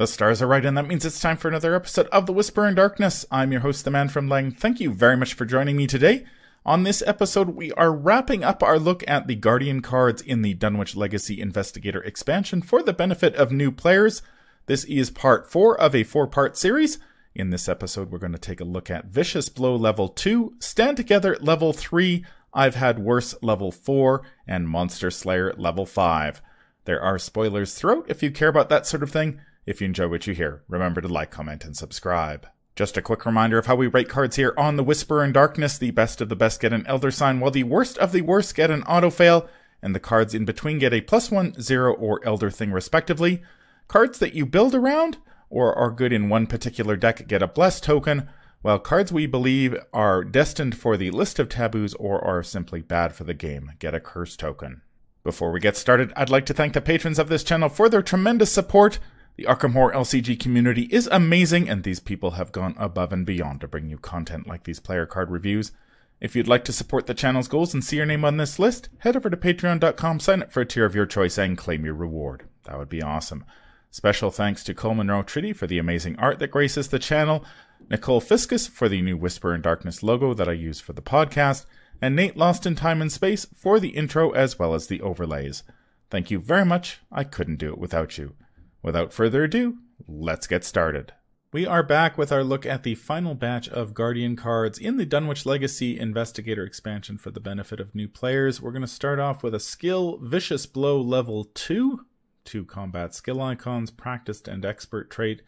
The stars are right, and that means it's time for another episode of The Whisper in Darkness. I'm your host, the man from Leng. Thank you very much for joining me today. On this episode, we are wrapping up our look at the Guardian cards in the Dunwich Legacy Investigator expansion for the benefit of new players. This is part four of a four part series. In this episode, we're going to take a look at Vicious Blow level 2, Stand Together level 3, I've Had Worse level 4, and Monster Slayer level 5. There are spoilers throughout if you care about that sort of thing. If you enjoy what you hear, remember to like, comment, and subscribe. Just a quick reminder of how we rate cards here on The Whisper in Darkness. The best of the best get an Elder Sign, while the worst of the worst get an Auto Fail, and the cards in between get a plus one, zero, or Elder Thing respectively. Cards that you build around or are good in one particular deck get a Bless token, while cards we believe are destined for the list of taboos or are simply bad for the game get a Curse token. Before we get started, I'd like to thank the patrons of this channel for their tremendous support. The Arkham Horror LCG community is amazing, and these people have gone above and beyond to bring you content like these player card reviews. If you'd like to support the channel's goals and see your name on this list, head over to patreon.com, sign up for a tier of your choice, and claim your reward. That would be awesome. Special thanks to Cole Monroe Tritty for the amazing art that graces the channel, Nicole Fiscus for the new Whisper in Darkness logo that I use for the podcast, and Nate Lost in Time and Space for the intro as well as the overlays. Thank you very much. I couldn't do it without you. Without further ado, let's get started. We are back with our look at the final batch of Guardian cards in the Dunwich Legacy Investigator expansion for the benefit of new players. We're going to start off with a skill Vicious Blow level 2, two combat skill icons, practiced and expert trait.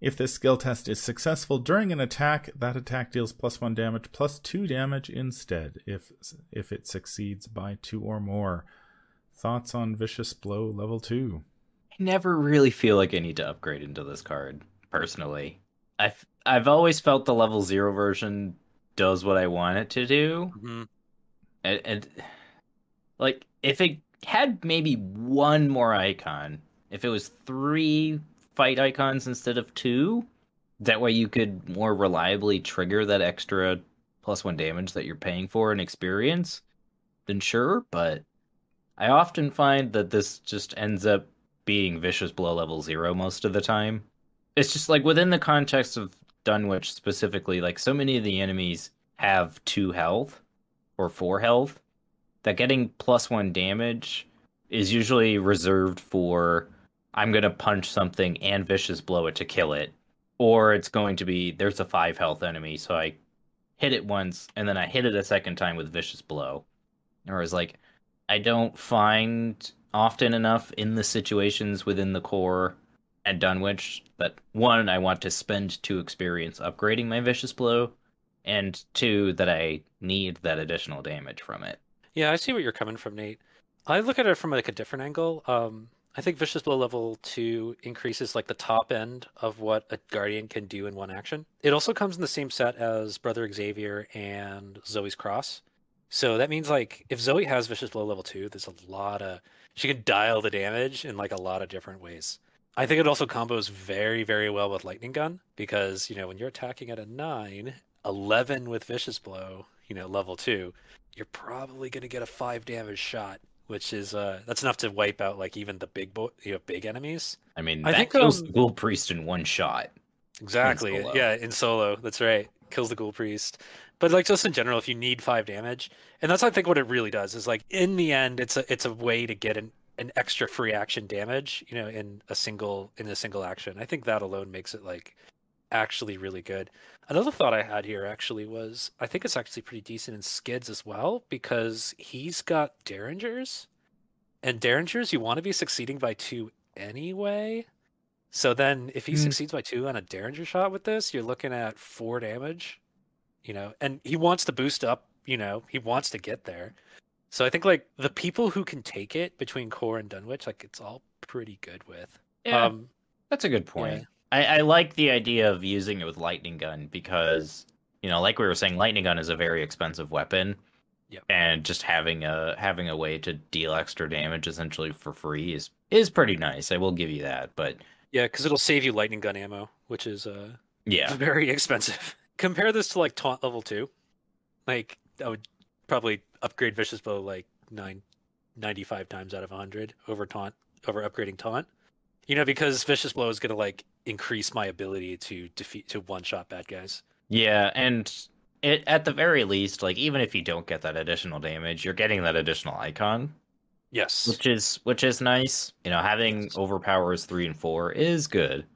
If this skill test is successful during an attack, that attack deals plus 1 damage plus 2 damage instead if if it succeeds by 2 or more. Thoughts on Vicious Blow level 2? Never really feel like I need to upgrade into this card personally. I've I've always felt the level zero version does what I want it to do, Mm-hmm. and, and like if it had maybe one more icon, if it was three fight icons instead of two, that way you could more reliably trigger that extra plus one damage that you're paying for in experience, then sure. But I often find that this just ends up being vicious blow level zero most of the time. It's just like within the context of Dunwich specifically, like so many of the enemies have two health or four health that getting plus one damage is usually reserved for I'm gonna punch something and vicious blow it to kill it. Or it's going to be there's a five health enemy, so I hit it once and then I hit it a second time with vicious blow. Whereas like I don't find often enough in the situations within the core at Dunwich that one, I want to spend two experience upgrading my vicious blow, and two, that I need that additional damage from it. Yeah, I see where you're coming from, Nate. I look at it from like a different angle. Um, I think Vicious Blow level two increases like the top end of what a Guardian can do in one action. It also comes in the same set as Brother Xavier and Zoey's Cross. So that means like if Zoey has Vicious Blow level two, there's a lot of she can dial the damage in like a lot of different ways. I think it also combos very, very well with Lightning Gun because, you know, when you're attacking at a 9, 11 with Vicious Blow, you know, level 2, you're probably going to get a 5 damage shot, which is, uh, that's enough to wipe out, like, even the big, bo- you know, big enemies. I mean, I that think, kills um, the Ghoul Priest in one shot. Exactly. solo. Yeah, in solo. That's right. Kills the Ghoul Priest. But like just in general, if you need five damage, and that's I think what it really does is like in the end, it's a it's a way to get an, an extra free action damage, you know, in a single in a single action. I think that alone makes it like actually really good. Another thought I had here actually was I think it's actually pretty decent in Skids as well because he's got derringers, and derringers you want to be succeeding by two anyway. So then, if he Mm. succeeds by two on a Derringer shot with this, you're looking at four damage. You know, and he wants to boost up. You know, he wants to get there. So I think like the people who can take it between Core and Dunwich, like it's all pretty good with. Yeah, Um, that's a good point. I, I like the idea of using it with lightning gun because you know, like we were saying, lightning gun is a very expensive weapon. Yep. And just having a having a way to deal extra damage essentially for free is is pretty nice. I will give you that. But yeah, because it'll save you lightning gun ammo, which is uh yeah, very expensive. Compare this to like taunt level two. Like I would probably upgrade vicious blow like nine, 95 times out of 100 over taunt over upgrading taunt. You know, because vicious blow is gonna like increase my ability to defeat to one shot bad guys. Yeah, and it at the very least, like even if you don't get that additional damage, you're getting that additional icon, Yes. which is which is nice. You know, having Yes. overpowers three and four is good.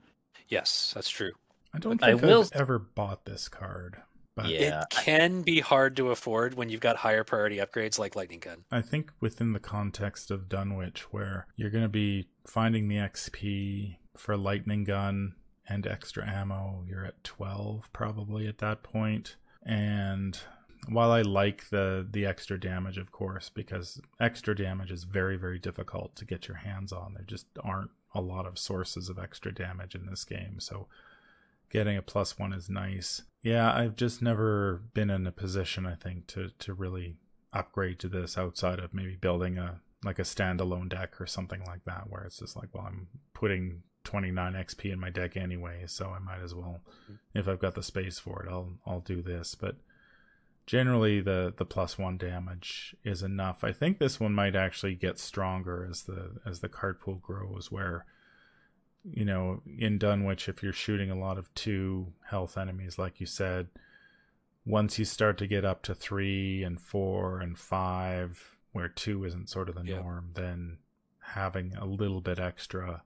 Yes, that's true. I don't think will- I've ever bought this card, but Yeah. It can be hard to afford when you've got higher priority upgrades like lightning gun. I think within the context of Dunwich, where you're going to be finding the XP for lightning gun and extra ammo, you're at 12 probably at that point. And while I like the the extra damage, of course, because extra damage is very very difficult to get your hands on. There just aren't a lot of sources of extra damage in this game, so getting a plus one is nice. Yeah, I've just never been in a position, I think, to to really upgrade to this outside of maybe building a like a standalone deck or something like that, where it's just like, well, I'm putting 29 XP in my deck anyway, so I might as well, mm-hmm. if I've got the space for it, I'll I'll do this. But generally, the the plus one damage is enough. I think this one might actually get stronger as the as the card pool grows, where you know in Dunwich, if you're shooting a lot of two health enemies, like you said, once you start to get up to three and four and five, where two isn't sort of the Yeah. norm, then having a little bit extra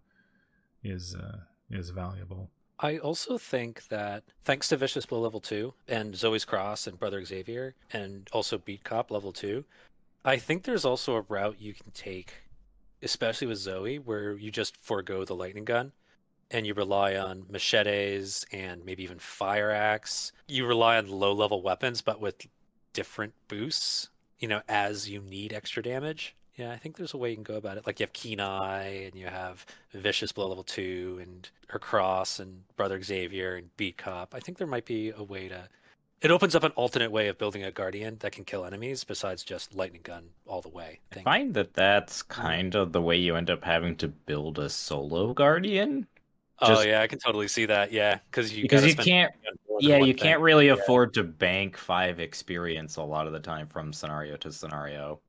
is uh, is valuable. I also think that thanks to Vicious Blow level 2 and Zoey's Cross and Brother Xavier and also Beat Cop level 2, I think there's also a route you can take, especially with Zoe, where you just forego the lightning gun and you rely on machetes and maybe even fire axe. You rely on low level weapons, but with different boosts, you know, as you need extra damage. Yeah, I think there's a way you can go about it. Like you have Keen Eye and you have Vicious Blow level two and her cross and Brother Xavier and Beat Cop. I think there might be a way to. It opens up an alternate way of building a guardian that can kill enemies besides just lightning gun all the way. I thing. find that that's kind of the way you end up having to build a solo guardian oh yeah, I can totally see that. Yeah, because you because you can't. Yeah, you thing. can't really Yeah. afford to bank five experience a lot of the time from scenario to scenario.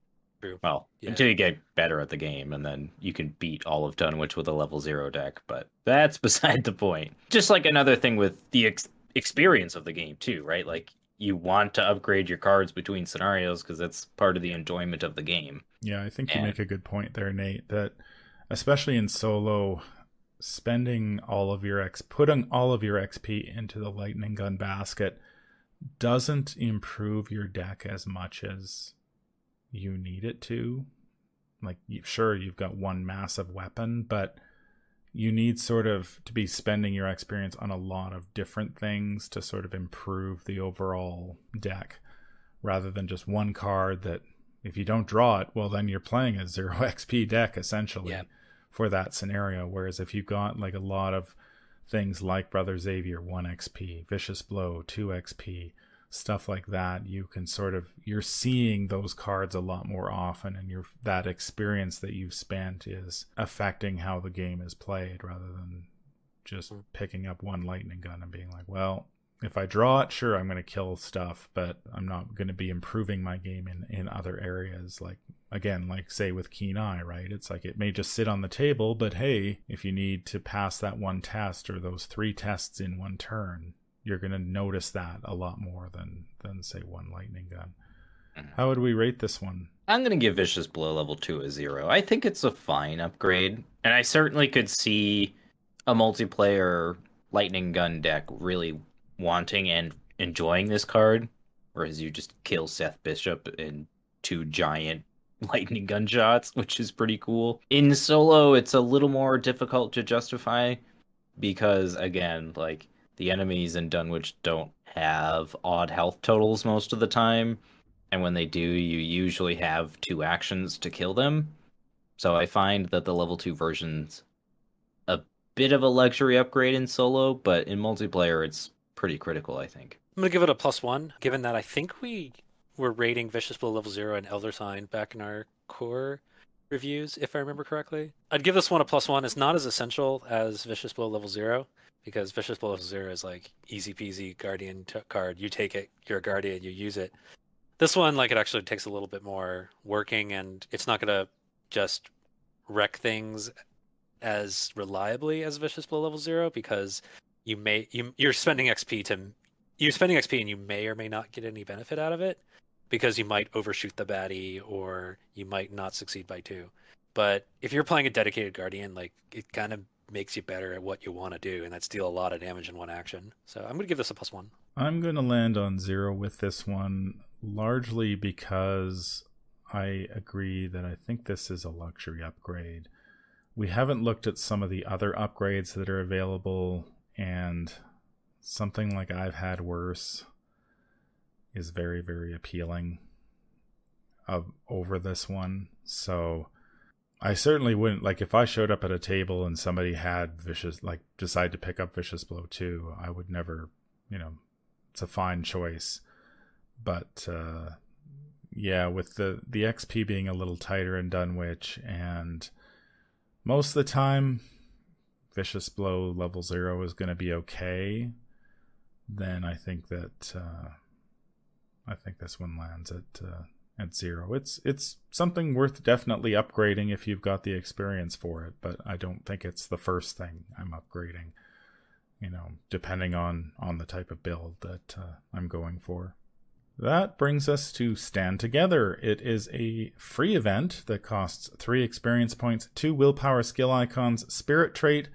True. Well, Yeah. until you get better at the game, and then you can beat all of Dunwich with a level zero deck. But that's beside the point. Just like another thing with the ex- experience of the game too, right? Like you want to upgrade your cards between scenarios because that's part of the enjoyment of the game. Yeah, I think you And- make a good point there, Nate. That especially in solo, spending all of your x putting all of your XP into the lightning gun basket doesn't improve your deck as much as you need it to. Like, you, sure, you've got one massive weapon, but you need sort of to be spending your experience on a lot of different things to sort of improve the overall deck rather than just one card that if you don't draw it, well, then you're playing a zero XP deck essentially Yeah. for that scenario. Whereas if you've got like a lot of things like Brother Xavier, 1 XP, Vicious Blow, 2 XP, stuff like that, you can sort of, you're seeing those cards a lot more often and your that experience that you've spent is affecting how the game is played rather than just Mm. picking up one lightning gun and being like, well, if I draw it, sure, I'm going to kill stuff, but I'm not going to be improving my game in, in other areas. Like, again, like say with Keen Eye, right? It's like it may just sit on the table, but hey, if you need to pass that one test or those three tests in one turn, you're going to notice that a lot more than, than say one lightning gun. Mhm. How would we rate this one? I'm gonna give Vicious Blow level two a zero. I think it's a fine upgrade, and I certainly could see a multiplayer lightning gun deck really wanting and enjoying this card, whereas you just kill Seth Bishop in two giant lightning gun shots, which is pretty cool. In solo, it's a little more difficult to justify because again, like the enemies in Dunwich don't have odd health totals most of the time and when they do, you usually have two actions to kill them. So I find that the level two version's a bit of a luxury upgrade in solo, but in multiplayer, it's pretty critical. I think. I'm gonna give it a plus one, given that I think we were rating Vicious Blow level zero and Elder Sign back in our core reviews, if I remember correctly. I'd give this one a plus one. It's not as essential as Vicious Blow level zero because Vicious Blow level zero is like easy peasy Guardian t- card. You take it, you're a Guardian, you use it. This one, like, it actually takes a little bit more working, and it's not gonna just wreck things as reliably as Vicious Blow level zero because you may you you're spending XP to you're spending XP and you may or may not get any benefit out of it because you might overshoot the baddie or you might not succeed by two. But if you're playing a dedicated guardian, like it kind of makes you better at what you want to do, and that's deal a lot of damage in one action. So I'm gonna give this a plus one. I'm to land on zero with this one, largely because I agree that I think this is a luxury upgrade. We haven't looked at some of the other upgrades that are available, and something like I've had worse is very, very appealing over this one. So I certainly wouldn't like if I showed up at a table and somebody had vicious like decide to pick up vicious blow too, I would never, you know, it's a fine choice. But uh yeah, with the the XP being a little tighter in Dunwich and most of the time vicious blow level 0 is going to be okay, then I think that uh I think this one lands at uh, at zero. It's it's something worth definitely upgrading if you've got the experience for it, but I don't think it's the first thing I'm upgrading. You know, depending on on the type of build that uh, I'm going for. That brings us to Stand Together. It is a free event that costs three experience points, two willpower skill icons, spirit trait.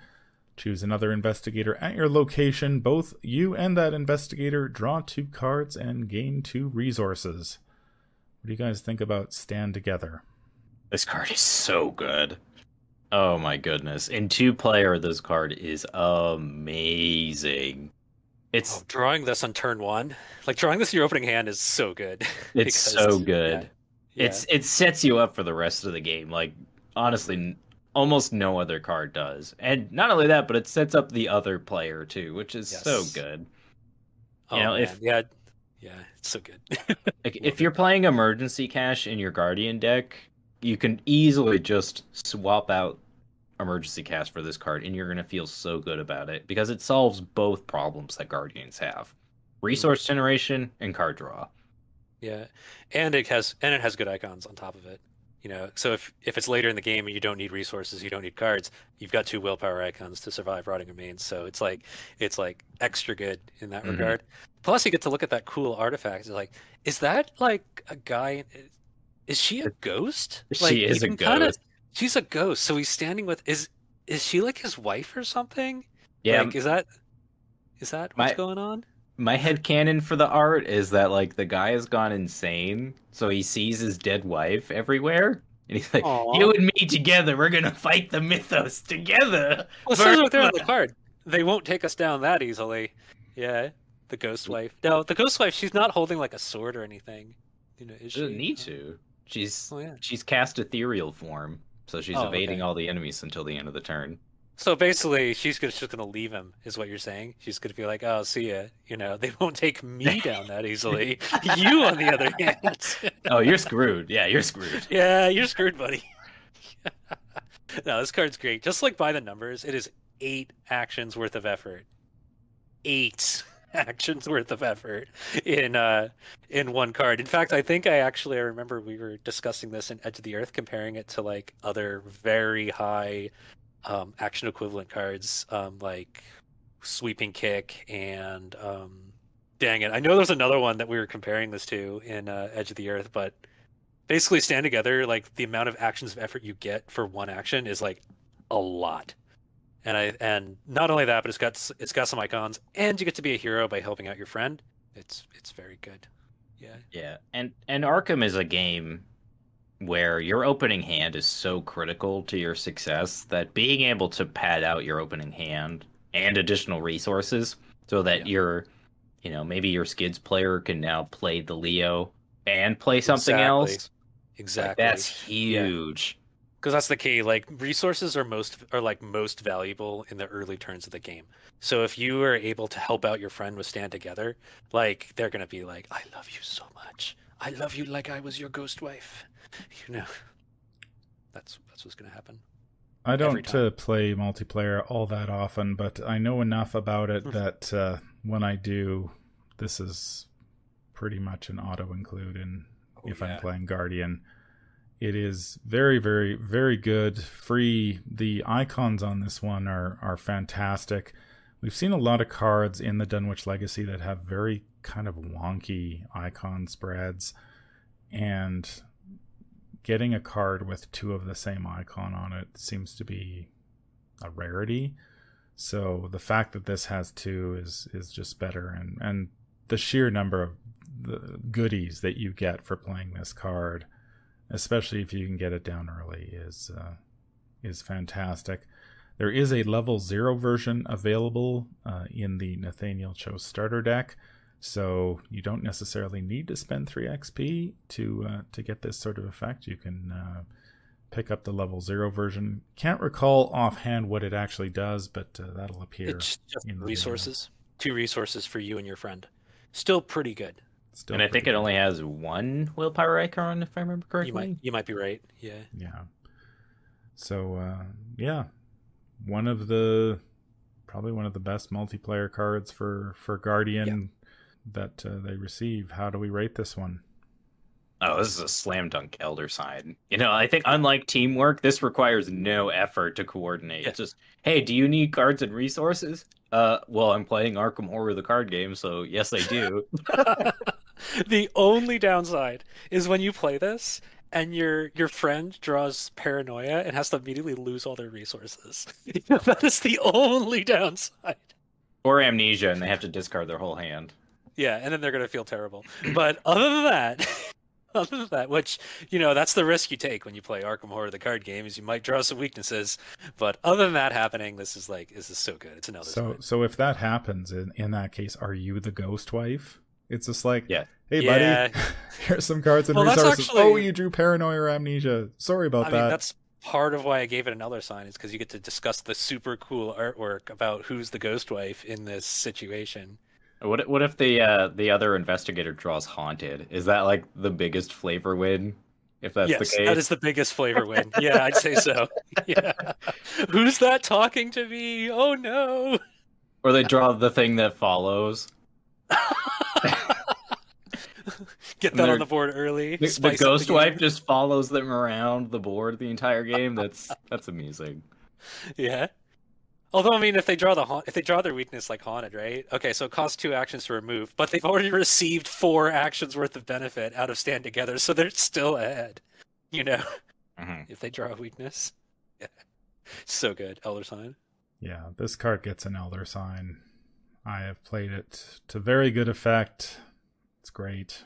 Choose another investigator at your location. Both you and that investigator draw two cards and gain two resources. What do you guys think about Stand Together? This card is so good. Oh my goodness. In two player, this card is amazing. It's Oh, drawing this on turn one, like drawing this in your opening hand, is so good. it's because- so good. yeah, It's it sets you up for the rest of the game. Like honestly, n- almost no other card does. And not only that, but it sets up the other player too, which is so Yes. good. oh, you know, man, if- yeah, yeah, it's so good. Like if you're playing emergency cash in your guardian deck, you can easily just swap out emergency cash for this card and you're going to feel so good about it because it solves both problems that guardians have. Mm-hmm. Resource generation and card draw. Yeah, and it has and it has good icons on top of it. You know, so if if it's later in the game and you don't need resources, you don't need cards, you've got two willpower icons to survive rotting remains. So it's like it's like extra good in that Mhm. regard. Plus, you get to look at that cool artifact. It's like, is that like a guy? Is she a ghost? She Like, you is a can kinda- ghost. she's a ghost. So he's standing with is is she like his wife or something? Yeah, Like, is that is that what's My- going on? My head canon for the art is that like the guy has gone insane, so he sees his dead wife everywhere. And he's like, Aw. "You and me together, we're gonna fight the mythos together." Well, it says right there on the card. They won't take us down that easily. Yeah, the ghost wife. No, the ghost wife. She's not holding like a sword or anything. You know, is She she? doesn't need to. She's Oh yeah. she's cast ethereal form, so she's Oh, evading okay. all the enemies until the end of the turn. So basically, she's gonna, just gonna leave him, is what you're saying. She's gonna be like, "Oh, see ya." You know, they won't take me down that easily. you, on the other hand, Oh, you're screwed. Yeah, you're screwed. yeah, you're screwed, buddy. no, this card's great. Just like by the numbers, it is eight actions worth of effort. Eight actions worth of effort in uh in one card. In fact, I think I actually I remember we were discussing this in Edge of the Earth, comparing it to like other very high um action equivalent cards, um like sweeping kick and um dang it. I know there's another one that we were comparing this to in uh, Edge of the Earth, but basically stand together like the amount of actions of effort you get for one action is like a lot. And i and not only that but it's got it's got some icons and you get to be a hero by helping out your friend. It's it's very good. Yeah. Yeah, and and Arkham is a game where your opening hand is so critical to your success that being able to pad out your opening hand and additional resources so that Yeah. your you know maybe your Skids player can now play the Leo and play something Exactly. else. Like, exactly that's huge. because that's the key like resources are most are like most valuable in the early turns of the game so if you are able to help out your friend with stand together like they're gonna be like i love you so much i love you like i was your ghost wife you know that's that's what's gonna happen I don't uh, play multiplayer all that often, but I know enough about it Mhm. that uh, when I do, this is pretty much an auto include in if I'm playing Guardian. It is very, very, very good. Free. The icons on this one are are fantastic. We've seen a lot of cards in the Dunwich Legacy that have very kind of wonky icon spreads, and getting a card with two of the same icon on it seems to be a rarity. So the fact that this has two is is just better, and and the sheer number of the goodies that you get for playing this card, especially if you can get it down early, is uh, is fantastic. There is a level zero version available uh, in the Nathaniel Cho starter deck, so you don't necessarily need to spend three XP to uh, to get this sort of effect. You can uh, pick up the level zero version. Can't recall offhand what it actually does, but uh, that'll appear. It's just in the, uh, resources. Two resources for you and your friend. Still pretty good. Still and I think pretty it only has one willpower icon, if I remember correctly. You might you might be right. Yeah. Yeah. So uh, yeah, one of the probably one of the best multiplayer cards for for Guardian that uh, they receive. How do we rate this one? Oh, this is a slam dunk elder sign. You know, I think unlike teamwork, this requires no effort to coordinate. Yeah. It's just, hey, do you need cards and resources? Uh, well, I'm playing Arkham Horror the card game, so yes, I do. the only downside is when you play this and your your friend draws paranoia and has to immediately lose all their resources. that is the only downside. or amnesia, and they have to discard their whole hand. Yeah, and then they're gonna feel terrible. But other than that, other than that, which you know, that's the risk you take when you play Arkham Horror the card game, is you might draw some weaknesses. But other than that happening, this is like this is so good. It's another. So sign. so if that happens in in that case, are you the ghost wife? It's just like, Yeah. hey Yeah. buddy, here's some cards and Well, resources. actually- Oh, you drew paranoia or amnesia. Sorry about I that. mean, that's part of why I gave it another sign is because you get to discuss the super cool artwork about who's the ghost wife in this situation. What if- what if the uh, the other investigator draws haunted? Is that like the biggest flavor win? If that's yes, the case, that is the biggest flavor win. Yeah, I'd say so. Yeah. Who's that talking to me? Oh no. or they draw the thing that follows. Get that on the board early. The, the ghost game. wife just follows them around the board the entire game. That's that's amusing. Yeah. Although I mean, if they draw the haunt, if they draw their weakness like haunted, right? Okay, so it costs two actions to remove, but they've already received four actions worth of benefit out of stand together, so they're still ahead. You know, Mhm. if they draw a weakness, yeah, so good. Elder sign. Yeah, this card gets an Elder Sign. I have played it to very good effect. It's great.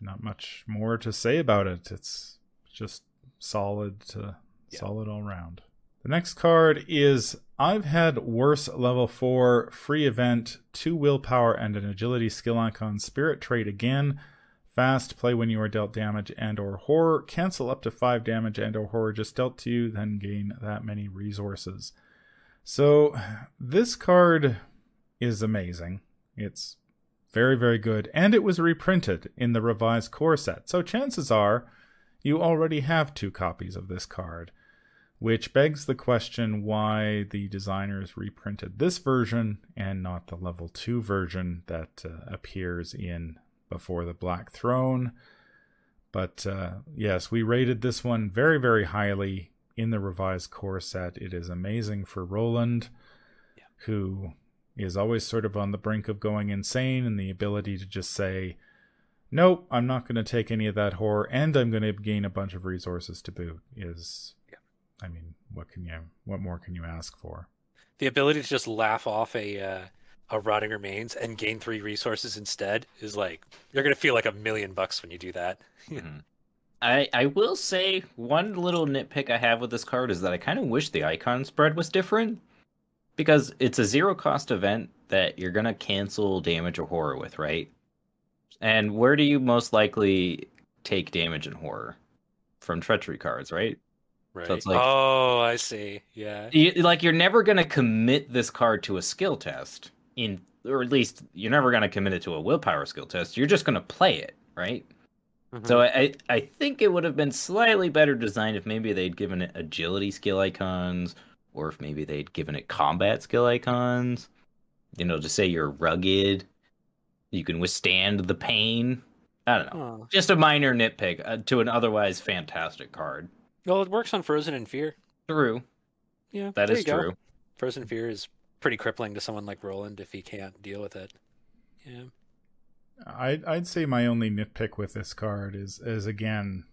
Not much more to say about it. It's just solid to Yeah. solid all round. The next card is I've had worse level 4 free event, 2 willpower and an agility skill icon spirit trait again. Fast play when you are dealt damage and or horror. Cancel up to 5 damage and or horror just dealt to you, then gain that many resources. So this card is amazing. It's very, very good. And it was reprinted in the revised core set. So chances are you already have two copies of this card. Which begs the question why the designers reprinted this version and not the level 2 version that uh, appears in Before the Black Throne. But uh, yes, we rated this one very, very highly in the revised core set. It is amazing for Roland, Yeah. who is always sort of on the brink of going insane, and the ability to just say, Nope, I'm not going to take any of that horror, and I'm going to gain a bunch of resources to boot. Is. I mean, what can you, what more can you ask for? The ability to just laugh off a uh, a rotting remains and gain three resources instead is like you're gonna feel like a million bucks when you do that. Mhm. I I will say one little nitpick I have with this card is that I kind of wish the icon spread was different because it's a zero cost event that you're gonna cancel damage or horror with, right? And where do you most likely take damage and horror from treachery cards, right? Right. it's like- oh, I see. Yeah. You, like you're never gonna commit this card to a skill test in, or at least you're never gonna commit it to a willpower skill test. You're just gonna play it, right? Mhm. So I I think it would have been slightly better designed if maybe they'd given it agility skill icons, or if maybe they'd given it combat skill icons. You know, to say you're rugged, you can withstand the pain I don't know. Oh. Just a minor nitpick uh, to an otherwise fantastic card. Well, it works on Frozen in Fear. True. Yeah, That there is you go. true. Frozen Fear is pretty crippling to someone like Roland if he can't deal with it. Yeah. I'd I'd say my only nitpick with this card is is again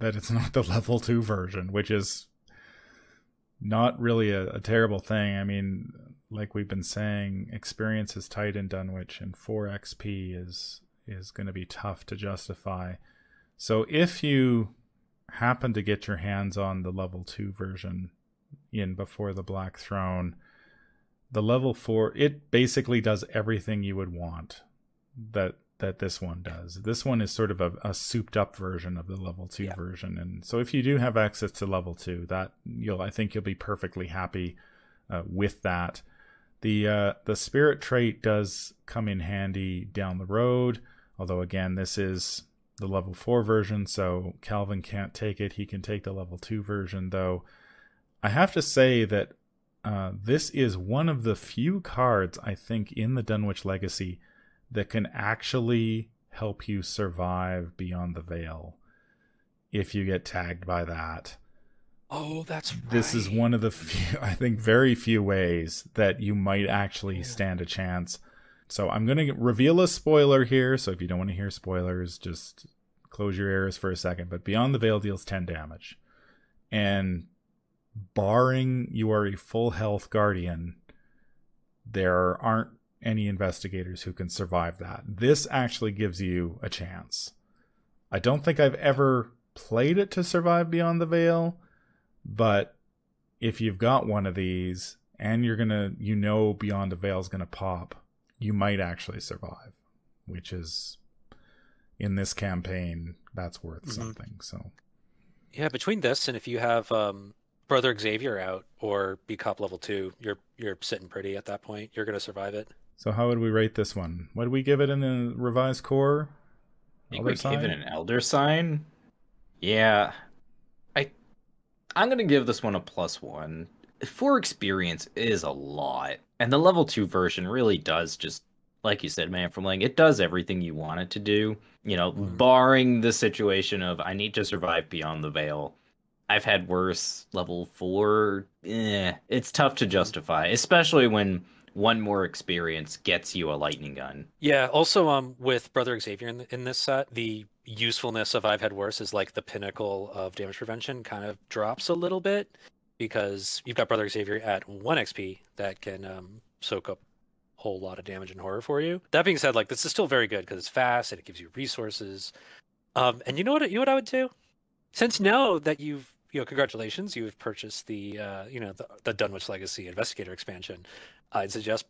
that it's not the level two version, which is not really a, a terrible thing. I mean, like we've been saying, experience is tight in Dunwich, and four XP is is going to be tough to justify. So if you happen to get your hands on the level two version in before the Black Throne, the level four it basically does everything you would want that that this one does. This one is sort of a, a souped up version of the level two Yeah. version, and so if you do have access to level two, that you'll I think you'll be perfectly happy uh, with that. The uh, the spirit trait does come in handy down the road, although again this is the level four version, so Calvin can't take it. He can take the level two version, though. I have to say that uh, this is one of the few cards I think in the Dunwich Legacy that can actually help you survive beyond the veil if you get tagged by that. Oh, that's right. This is one of the few, I think, very few ways that you might actually stand a chance. So I'm going to reveal a spoiler here. So if you don't want to hear spoilers, just close your ears for a second. But Beyond the Veil deals 10 damage. And barring you are a full health guardian, there aren't any investigators who can survive that. This actually gives you a chance. I don't think I've ever played it to survive Beyond the Veil, but if you've got one of these and you're gonna, you know, Beyond the Veil is gonna pop, you might actually survive, which is in this campaign that's worth Mhm. something. So Yeah, between this and if you have um, Brother Xavier out or Beat Cop level two, you're you're sitting pretty at that point. You're gonna survive it. So how would we rate this one? What did we give it in the revised core? I think Elder we gave it an elder sign. Yeah, I I'm gonna give this one a plus one. Four experience is a lot, and the level two version really does just like you said, man. From like it does everything you want it to do. You know, Mhm. barring the situation of I need to survive beyond the veil. I've had worse level four. Eh, it's tough to justify, especially when one more experience gets you a lightning gun. Yeah. Also, um, with Brother Xavier in, in this set, the usefulness of I've had worse is like the pinnacle of damage prevention kind of drops a little bit because you've got Brother Xavier at one XP that can um, soak up a whole lot of damage and horror for you. That being said, like this is still very good because it's fast and it gives you resources. Um, and you know what? You know what I would do? Since now that you've you know, congratulations, you've purchased the uh, you know the, the Dunwich Legacy Investigator expansion. I'd suggest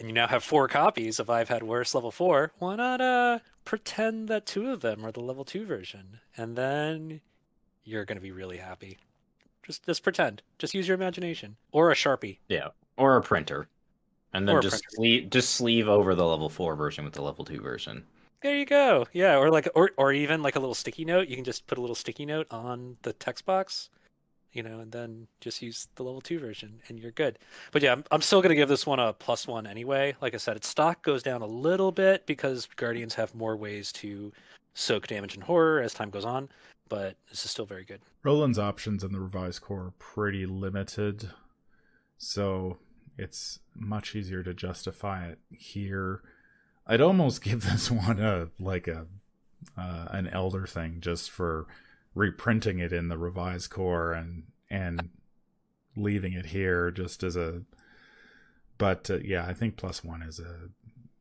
and you now have four copies of I've Had Worse level four, why not uh pretend that two of them are the level two version? And then you're gonna be really happy. Just just pretend. Just use your imagination. Or a Sharpie. Yeah, or a printer, and then Or a just printer. sleeve just sleeve over the level four version with the level two version. There you go. Yeah, or like or or even like a little sticky note. You can just put a little sticky note on the text box, you know, and then just use the level two version and you're good. But yeah, I'm, I'm still gonna give this one a plus one anyway. Like I said, its stock goes down a little bit because Guardians have more ways to soak damage and horror as time goes on, but this is still very good. Roland's options in the revised core are pretty limited, so it's much easier to justify it here. I'd almost give this one a like a uh, an elder thing just for reprinting it in the revised core and and leaving it here just as a. But uh, yeah, I think plus one is a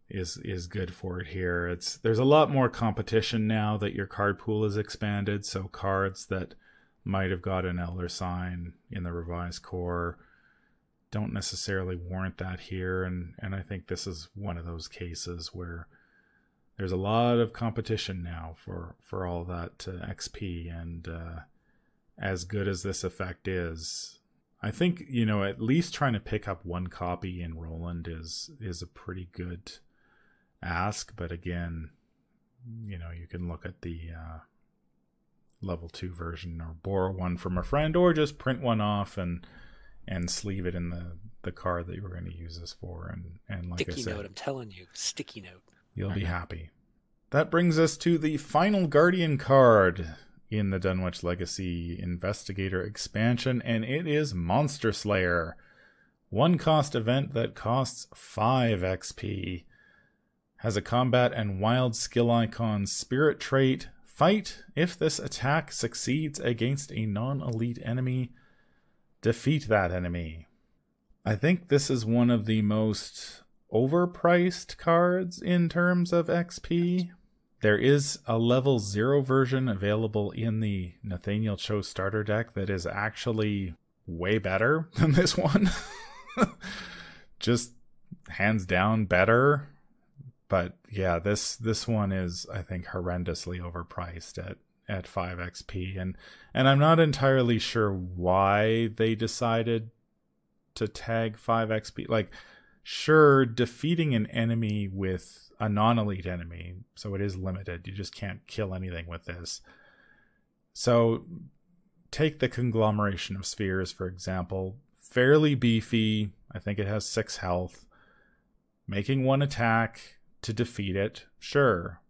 is is good for it here. It's there's a lot more competition now that your card pool is expanded, so cards that might have got an elder sign in the revised core don't necessarily warrant that here. And and I think this is one of those cases where there's a lot of competition now for for all that uh, XP and uh as good as this effect is I think you know at least trying to pick up one copy in Roland is is a pretty good ask but again you know you can look at the uh level 2 version or borrow one from a friend or just print one off and and sleeve it in the the card that you were going to use this for and and like sticky I said note, I'm telling you, sticky note. you'll be happy That brings us to the final Guardian card in the Dunwich Legacy Investigator expansion, and it is Monster Slayer. One cost event that costs 5 XP. Has a combat and wild skill icon spirit trait. Fight if this attack succeeds against a non elite enemy. Defeat that enemy. I think this is one of the most overpriced cards in terms of XP. There is a level zero version available in the Nathaniel Cho starter deck that is actually way better than this one. Just hands down better. But yeah, this this one is I think horrendously overpriced at at 5 XP and and I'm not entirely sure why they decided to tag 5 XP like sure defeating an enemy with a non-elite enemy so it is limited you just can't kill anything with this. So take the conglomeration of spheres for example. Fairly beefy. I think it has 6 health. Making one attack to defeat it sure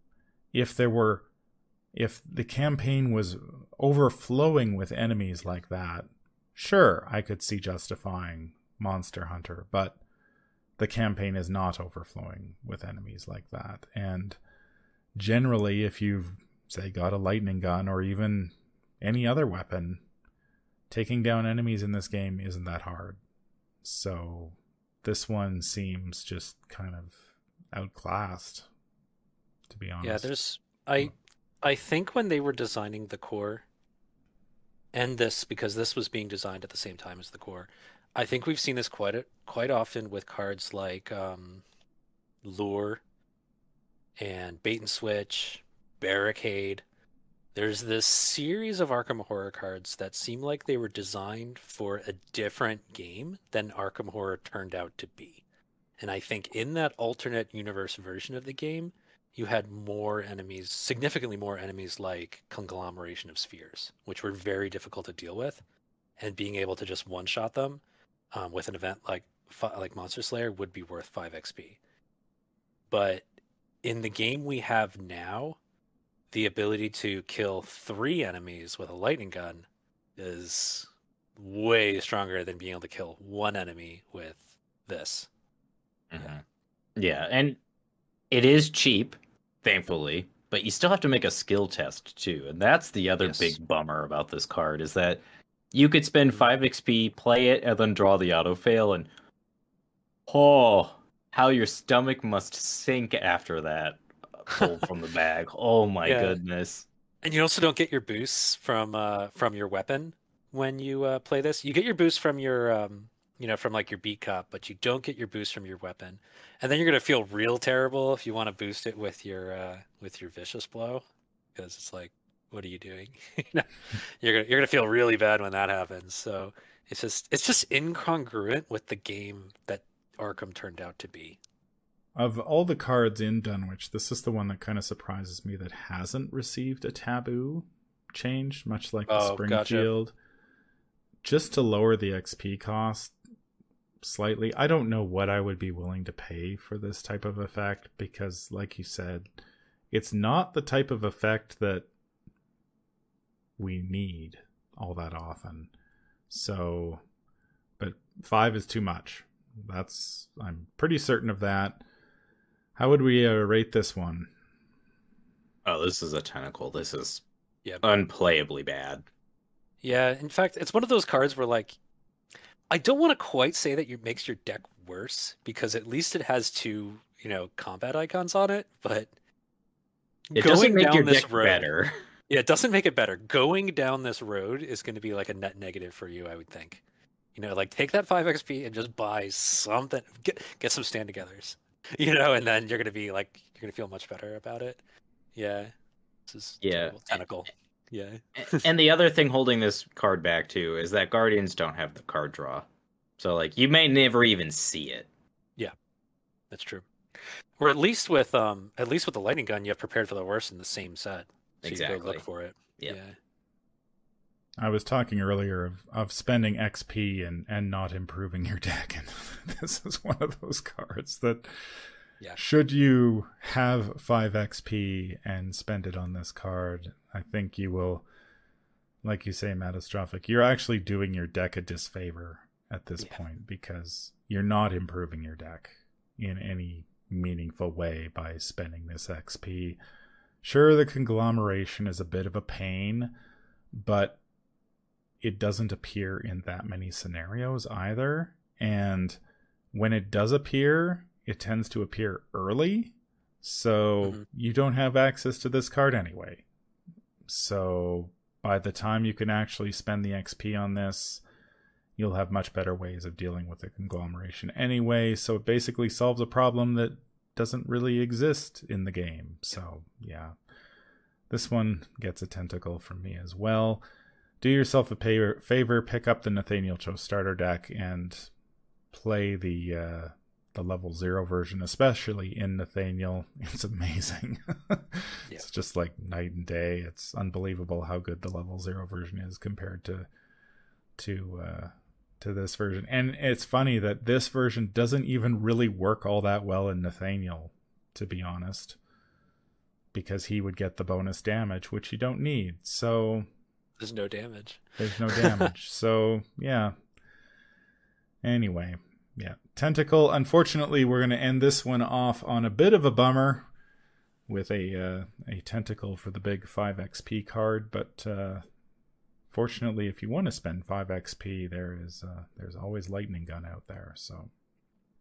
if there were if the campaign was overflowing with enemies like that sure i could see justifying monster hunter but the campaign is not overflowing with enemies like that. And generally, if you've, say, got a lightning gun or even any other weapon, taking down enemies in this game isn't that hard. So this one seems just kind of outclassed, to be honest. Yeah, there's I I think when they were designing the core and this because this was being designed at the same time as the core, I think we've seen this quite a, quite often with cards like um, Lure and Bait and Switch, Barricade. There's this series of Arkham Horror cards that seem like they were designed for a different game than Arkham Horror turned out to be. And I think in that alternate universe version of the game, you had more enemies, significantly more enemies like Conglomeration of Spheres, which were very difficult to deal with. And being able to just one shot them um, with an event like like Monster Slayer would be worth five XP. But in the game we have now, the ability to kill three enemies with a lightning gun is way stronger than being able to kill one enemy with this. Mm-hmm. Yeah, and it is cheap, thankfully, but you still have to make a skill test too, and that's the other yes. big bummer about this card is that you could spend 5 XP, play it, and then draw the auto fail, and oh, how your stomach must sink after that pull from the bag. Oh my yeah. goodness. And you also don't get your boosts from uh, from your weapon when you uh, play this. You get your boost from your um, you know from like your beat cop, but you don't get your boost from your weapon. And then you're gonna feel real terrible if you want to boost it with your uh, with your vicious blow because it's like what are you doing? you're gonna you're gonna feel really bad when that happens. So it's just it's just incongruent with the game that Arkham turned out to be. Of all the cards in Dunwich, this is the one that kind of surprises me that hasn't received a taboo change, much like the oh, Springfield. Gotcha. Just to lower the XP cost slightly. I don't know what I would be willing to pay for this type of effect because, like you said, it's not the type of effect that we need all that often. So, but five is too much. That's, I'm pretty certain of that. How would we uh, rate this one? Oh, this is a tentacle. This is yep. unplayably bad. Yeah, in fact, it's one of those cards where like I don't want to quite say that it makes your deck worse because at least it has two, you know, combat icons on it, but it doesn't make your deck road, better. Yeah, it doesn't make it better. Going down this road is going to be like a net negative for you, I would think. You know, like take that 5 XP and just buy something, get, get some stand togethers, you know, and then you're going to be like, you're going to feel much better about it. Yeah. This is yeah. tentacle. Yeah. and the other thing holding this card back too is that Guardians don't have the card draw. So like you may never even see it. Yeah. That's true. Or at least with um at least with the lightning gun you have prepared for the worst in the same set. So exactly. you go look for it. Yep. Yeah. I was talking earlier of, of spending XP and, and not improving your deck, and this is one of those cards that Yeah. Should you have 5 XP and spend it on this card, I think you will, like you say, Mattastrophic, you're actually doing your deck a disfavor at this Yeah. point because you're not improving your deck in any meaningful way by spending this XP. Sure, the conglomeration is a bit of a pain, but it doesn't appear in that many scenarios either. And when it does appear, it tends to appear early. So Mhm. you don't have access to this card anyway. So by the time you can actually spend the XP on this, you'll have much better ways of dealing with the conglomeration anyway. So it basically solves a problem that doesn't really exist in the game. So yeah, this one gets a tentacle from me as well. Do yourself a favor, pick up the Nathaniel Cho starter deck and play the uh, the level zero version, especially in Nathaniel. It's amazing. It's just like night and day. It's unbelievable how good the level zero version is compared to to uh, to this version. And it's funny that this version doesn't even really work all that well in Nathaniel, to be honest, because he would get the bonus damage, which you don't need. So There's no damage. there's no damage. so yeah. Anyway, yeah. Tentacle. Unfortunately, we're gonna end this one off on a bit of a bummer with a uh, a tentacle for the big five XP card, but uh, fortunately, if you want to spend five XP, there is uh, there's always lightning gun out there. So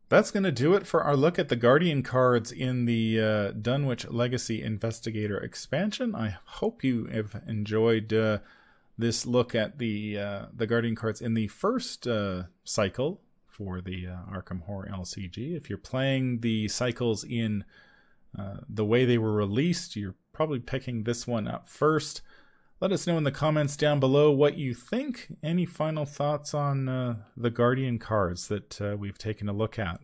that's going to do it for our look at the Guardian cards in the uh, Dunwich Legacy Investigator expansion. I hope you have enjoyed uh, this look at the uh, the Guardian cards in the first uh, cycle for the uh, Arkham Horror LCG. If you're playing the cycles in uh, the way they were released, you're probably picking this one up first. Let us know in the comments down below what you think. Any final thoughts on uh, the Guardian cards that uh, we've taken a look at?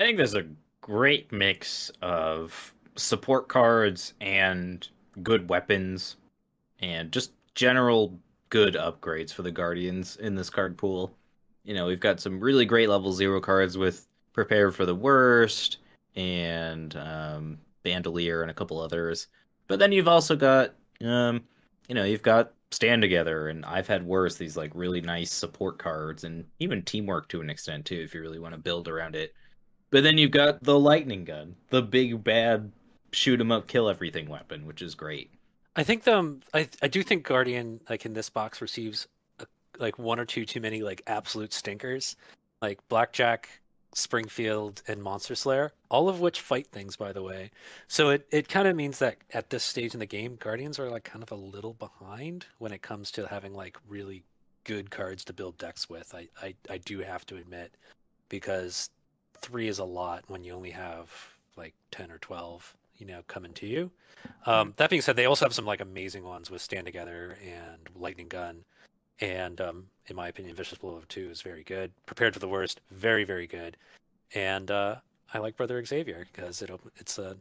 I think there's a great mix of support cards and good weapons and just general good upgrades for the Guardians in this card pool. You know, we've got some really great level zero cards with Prepare for the Worst and um, Bandolier and a couple others. But then you've also got, um, you know, you've got Stand Together and I've Had Worse, these like really nice support cards and even Teamwork to an extent too, if you really want to build around it. But then you've got the lightning gun, the big bad shoot 'em up, kill everything weapon, which is great. I think um I I do think Guardian like in this box receives like one or two too many like absolute stinkers, like Blackjack, Springfield, and Monster Slayer, all of which fight things by the way. So it it kind of means that at this stage in the game, Guardians are like kind of a little behind when it comes to having like really good cards to build decks with. I I, I do have to admit because three is a lot when you only have like ten or twelve, you know, coming to you. Um, that being said, they also have some like amazing ones with Stand Together and Lightning Gun, and um, in my opinion, Vicious Blow of Two is very good. Prepared for the Worst, very very good, and uh, I like Brother Xavier because it it's a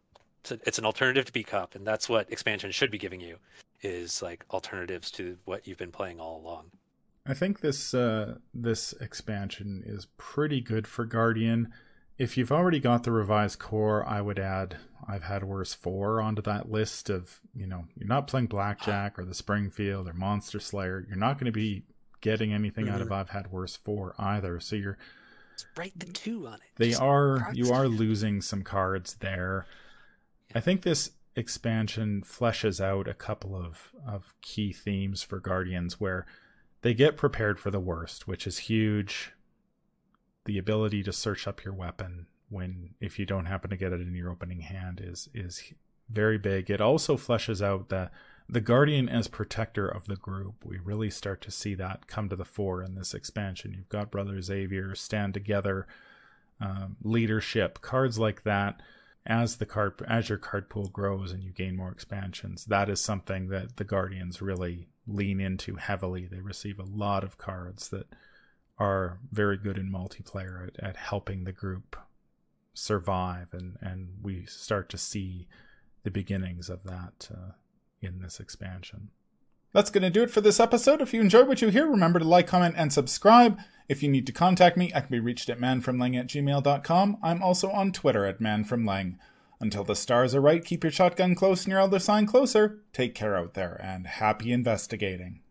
it's, an alternative to Beat Cop, and that's what expansion should be giving you is like alternatives to what you've been playing all along. I think this uh, this expansion is pretty good for Guardian. If you've already got the revised core, I would add I've had worse four onto that list of you know you're not playing Blackjack or the Springfield or Monster Slayer. You're not going to be getting anything out of mm-hmm. I've had worse four either. So you're Just write the two on it. they Just are you are losing some cards there. I think this expansion fleshes out a couple of of key themes for Guardians where they get prepared for the worst, which is huge. The ability to search up your weapon when if you don't happen to get it in your opening hand is is very big. It also fleshes out the the guardian as protector of the group. We really start to see that come to the fore in this expansion. You've got Brother Xavier stand together, um, leadership cards like that. As the card as your card pool grows and you gain more expansions, that is something that the guardians really lean into heavily. They receive a lot of cards that are very good in multiplayer at, at helping the group survive, and and we start to see the beginnings of that uh, in this expansion. That's going to do it for this episode. If you enjoyed what you hear, remember to like, comment, and subscribe. If you need to contact me, I can be reached at manfromleng at gmail.com. I'm also on Twitter at manfromleng. Until the stars are right, keep your shotgun close and your elder sign closer. Take care out there, and happy investigating.